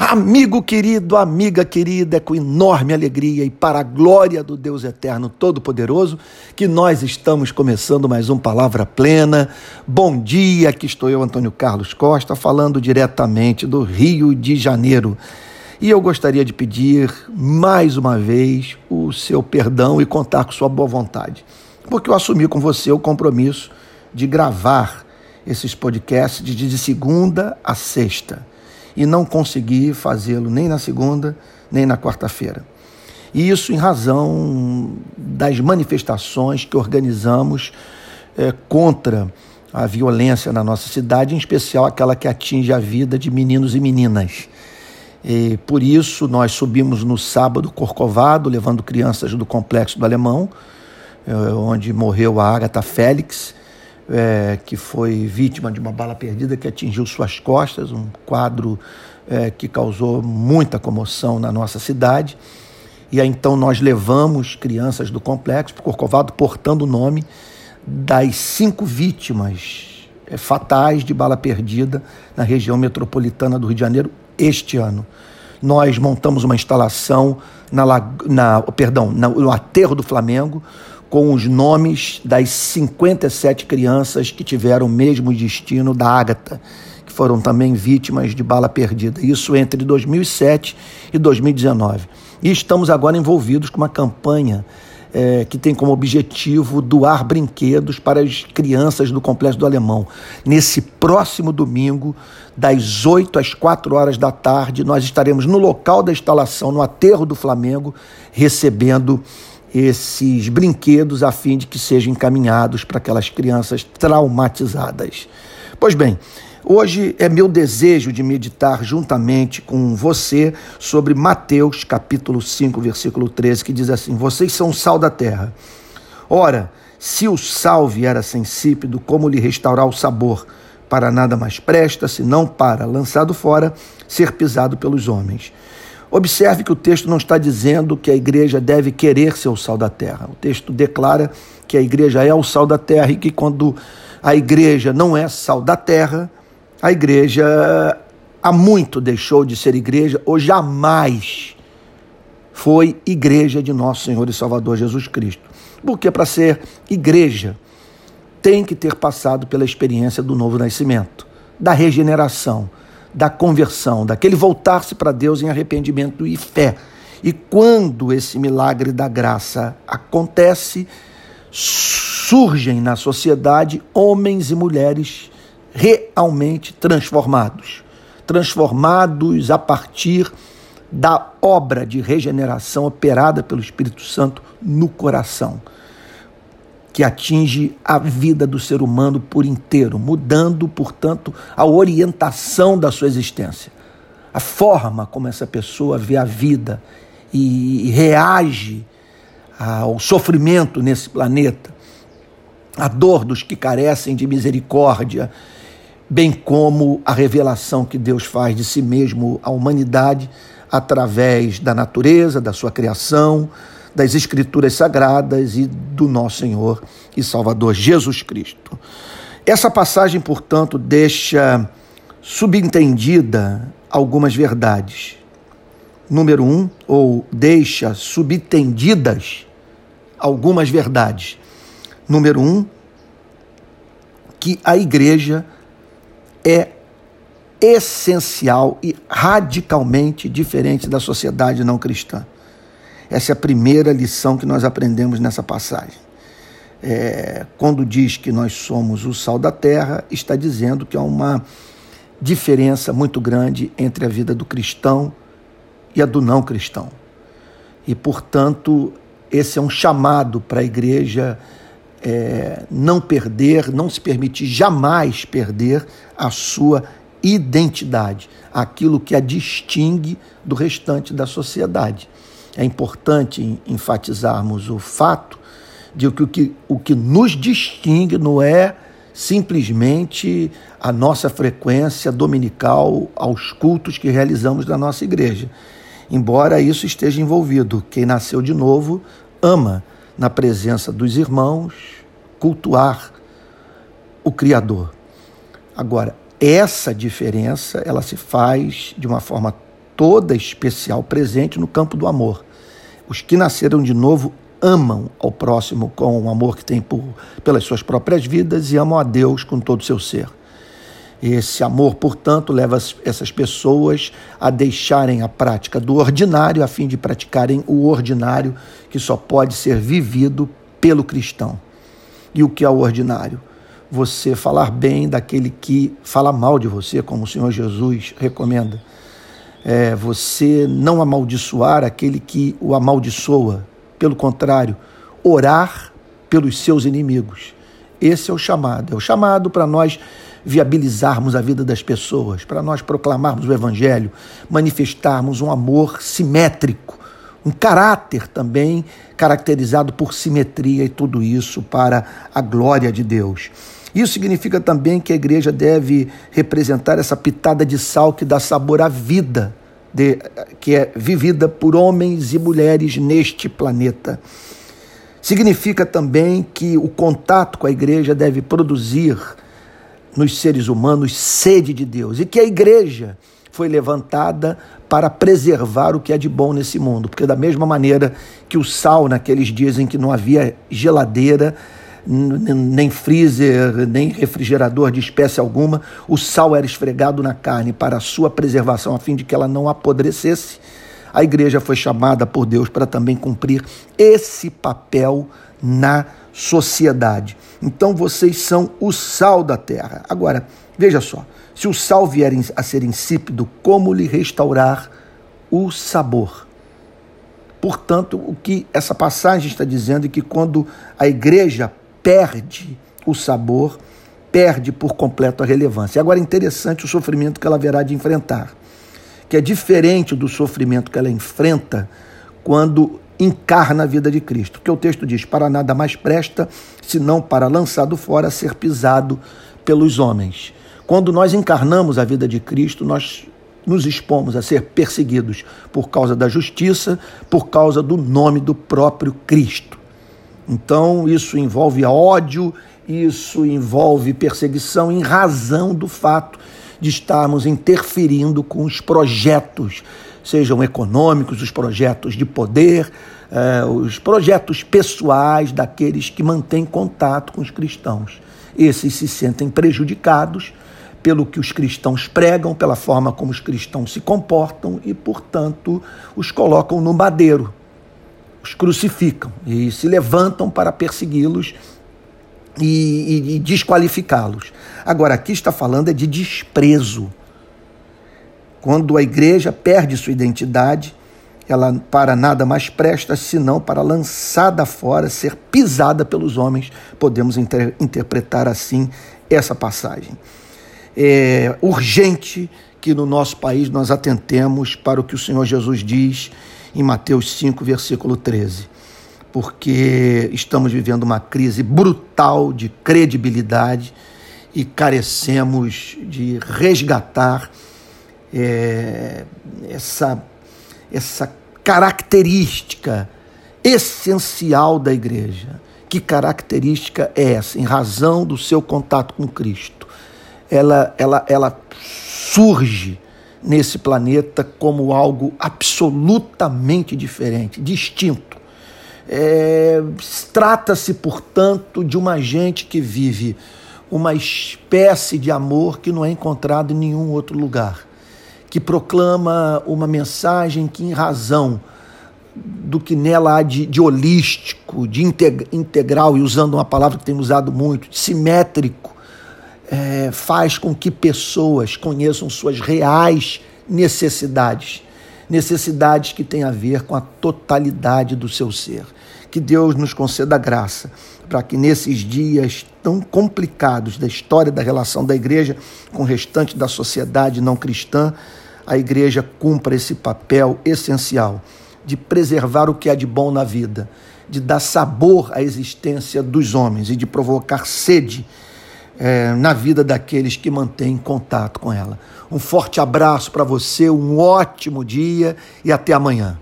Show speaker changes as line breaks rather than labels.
Amigo querido, amiga querida, é com enorme alegria e para a glória do Deus Eterno Todo-Poderoso que nós estamos começando mais um Palavra Plena. Bom dia, aqui estou eu, Antônio Carlos Costa, falando diretamente do Rio de Janeiro. E eu gostaria de pedir mais uma vez o seu perdão e contar com sua boa vontade, porque eu assumi com você o compromisso de gravar esses podcasts de segunda a sexta e não consegui fazê-lo nem na segunda, nem na quarta-feira. E isso em razão das manifestações que organizamos é, contra a violência na nossa cidade, em especial aquela que atinge a vida de meninos e meninas. E por isso, nós subimos no sábado Corcovado, levando crianças do Complexo do Alemão, é, onde morreu a Agatha Félix, é, que foi vítima de uma bala perdida que atingiu suas costas, um quadro é, que causou muita comoção na nossa cidade. E aí, então nós levamos crianças do complexo para Corcovado portando o nome das cinco vítimas é, fatais de bala perdida na região metropolitana do Rio de Janeiro este ano. Nós montamos uma instalação na, na perdão, no aterro do Flamengo, com os nomes das 57 crianças que tiveram o mesmo destino da Ágata, que foram também vítimas de bala perdida. Isso entre 2007 e 2019. E estamos agora envolvidos com uma campanha é, que tem como objetivo doar brinquedos para as crianças do Complexo do Alemão. Nesse próximo domingo, das 8 às 4 horas da tarde, nós estaremos no local da instalação, no aterro do Flamengo, recebendo esses brinquedos a fim de que sejam encaminhados para aquelas crianças traumatizadas. Pois bem, hoje é meu desejo de meditar juntamente com você sobre Mateus capítulo 5, versículo 13, que diz assim: Vocês são o sal da terra. Ora, se o sal vier sensípido, como lhe restaurar o sabor? Para nada mais presta, senão para, lançado fora, ser pisado pelos homens. Observe que o texto não está dizendo que a igreja deve querer ser o sal da terra. O texto declara que a igreja é o sal da terra e que quando a igreja não é sal da terra, a igreja há muito deixou de ser igreja ou jamais foi igreja de nosso Senhor e Salvador Jesus Cristo. Porque para ser igreja tem que ter passado pela experiência do novo nascimento, da regeneração da conversão, daquele voltar-se para Deus em arrependimento e fé. E quando esse milagre da graça acontece, surgem na sociedade homens e mulheres realmente transformados transformados a partir da obra de regeneração operada pelo Espírito Santo no coração que atinge a vida do ser humano por inteiro, mudando, portanto, a orientação da sua existência. A forma como essa pessoa vê a vida e reage ao sofrimento nesse planeta, a dor dos que carecem de misericórdia, bem como a revelação que Deus faz de si mesmo à humanidade através da natureza, da sua criação, das Escrituras Sagradas e do nosso Senhor e Salvador Jesus Cristo. Essa passagem, portanto, deixa subentendida algumas verdades. Número um, ou deixa subtendidas algumas verdades. Número um, que a igreja é essencial e radicalmente diferente da sociedade não cristã. Essa é a primeira lição que nós aprendemos nessa passagem. É, quando diz que nós somos o sal da terra, está dizendo que há uma diferença muito grande entre a vida do cristão e a do não cristão. E, portanto, esse é um chamado para a igreja é, não perder, não se permitir jamais perder a sua identidade, aquilo que a distingue do restante da sociedade é importante enfatizarmos o fato de que o que, o que nos distingue não é simplesmente a nossa frequência dominical aos cultos que realizamos na nossa igreja. Embora isso esteja envolvido, quem nasceu de novo ama, na presença dos irmãos, cultuar o Criador. Agora, essa diferença ela se faz de uma forma toda especial presente no campo do amor. Os que nasceram de novo amam ao próximo com o amor que tem por, pelas suas próprias vidas e amam a Deus com todo o seu ser. Esse amor, portanto, leva essas pessoas a deixarem a prática do ordinário a fim de praticarem o ordinário que só pode ser vivido pelo cristão. E o que é o ordinário? Você falar bem daquele que fala mal de você, como o Senhor Jesus recomenda. É você não amaldiçoar aquele que o amaldiçoa. Pelo contrário, orar pelos seus inimigos. Esse é o chamado. É o chamado para nós viabilizarmos a vida das pessoas, para nós proclamarmos o Evangelho, manifestarmos um amor simétrico, um caráter também caracterizado por simetria e tudo isso para a glória de Deus. Isso significa também que a igreja deve representar essa pitada de sal que dá sabor à vida, de, que é vivida por homens e mulheres neste planeta. Significa também que o contato com a igreja deve produzir nos seres humanos sede de Deus e que a igreja foi levantada para preservar o que é de bom nesse mundo, porque da mesma maneira que o sal naqueles dias em que não havia geladeira, nem freezer, nem refrigerador de espécie alguma, o sal era esfregado na carne para a sua preservação, a fim de que ela não apodrecesse. A igreja foi chamada por Deus para também cumprir esse papel na sociedade. Então vocês são o sal da terra. Agora, veja só: se o sal vier a ser insípido, como lhe restaurar o sabor? Portanto, o que essa passagem está dizendo é que quando a igreja perde o sabor, perde por completo a relevância. Agora, é interessante o sofrimento que ela haverá de enfrentar, que é diferente do sofrimento que ela enfrenta quando encarna a vida de Cristo. Porque o texto diz: Para nada mais presta, senão para lançado fora, ser pisado pelos homens. Quando nós encarnamos a vida de Cristo, nós nos expomos a ser perseguidos por causa da justiça, por causa do nome do próprio Cristo. Então, isso envolve ódio, isso envolve perseguição em razão do fato de estarmos interferindo com os projetos sejam econômicos, os projetos de poder, eh, os projetos pessoais daqueles que mantêm contato com os cristãos. Esses se sentem prejudicados pelo que os cristãos pregam, pela forma como os cristãos se comportam e, portanto, os colocam no madeiro, os crucificam e se levantam para persegui-los e, e, e desqualificá-los. Agora, aqui está falando é de desprezo. Quando a igreja perde sua identidade, ela para nada mais presta senão para lançada fora, ser pisada pelos homens. Podemos inter interpretar assim essa passagem. É urgente que no nosso país nós atentemos para o que o Senhor Jesus diz em Mateus 5, versículo 13. Porque estamos vivendo uma crise brutal de credibilidade e carecemos de resgatar é, essa, essa característica essencial da igreja. Que característica é essa? Em razão do seu contato com Cristo. Ela, ela, ela surge nesse planeta como algo absolutamente diferente, distinto. É, Trata-se, portanto, de uma gente que vive uma espécie de amor que não é encontrado em nenhum outro lugar que proclama uma mensagem que, em razão do que nela há de, de holístico, de integral, e usando uma palavra que tem usado muito, de simétrico, é, faz com que pessoas conheçam suas reais necessidades, necessidades que têm a ver com a totalidade do seu ser. Que Deus nos conceda graça para que nesses dias tão complicados da história da relação da igreja com o restante da sociedade não cristã, a igreja cumpra esse papel essencial de preservar o que há de bom na vida, de dar sabor à existência dos homens e de provocar sede é, na vida daqueles que mantêm contato com ela. Um forte abraço para você, um ótimo dia e até amanhã.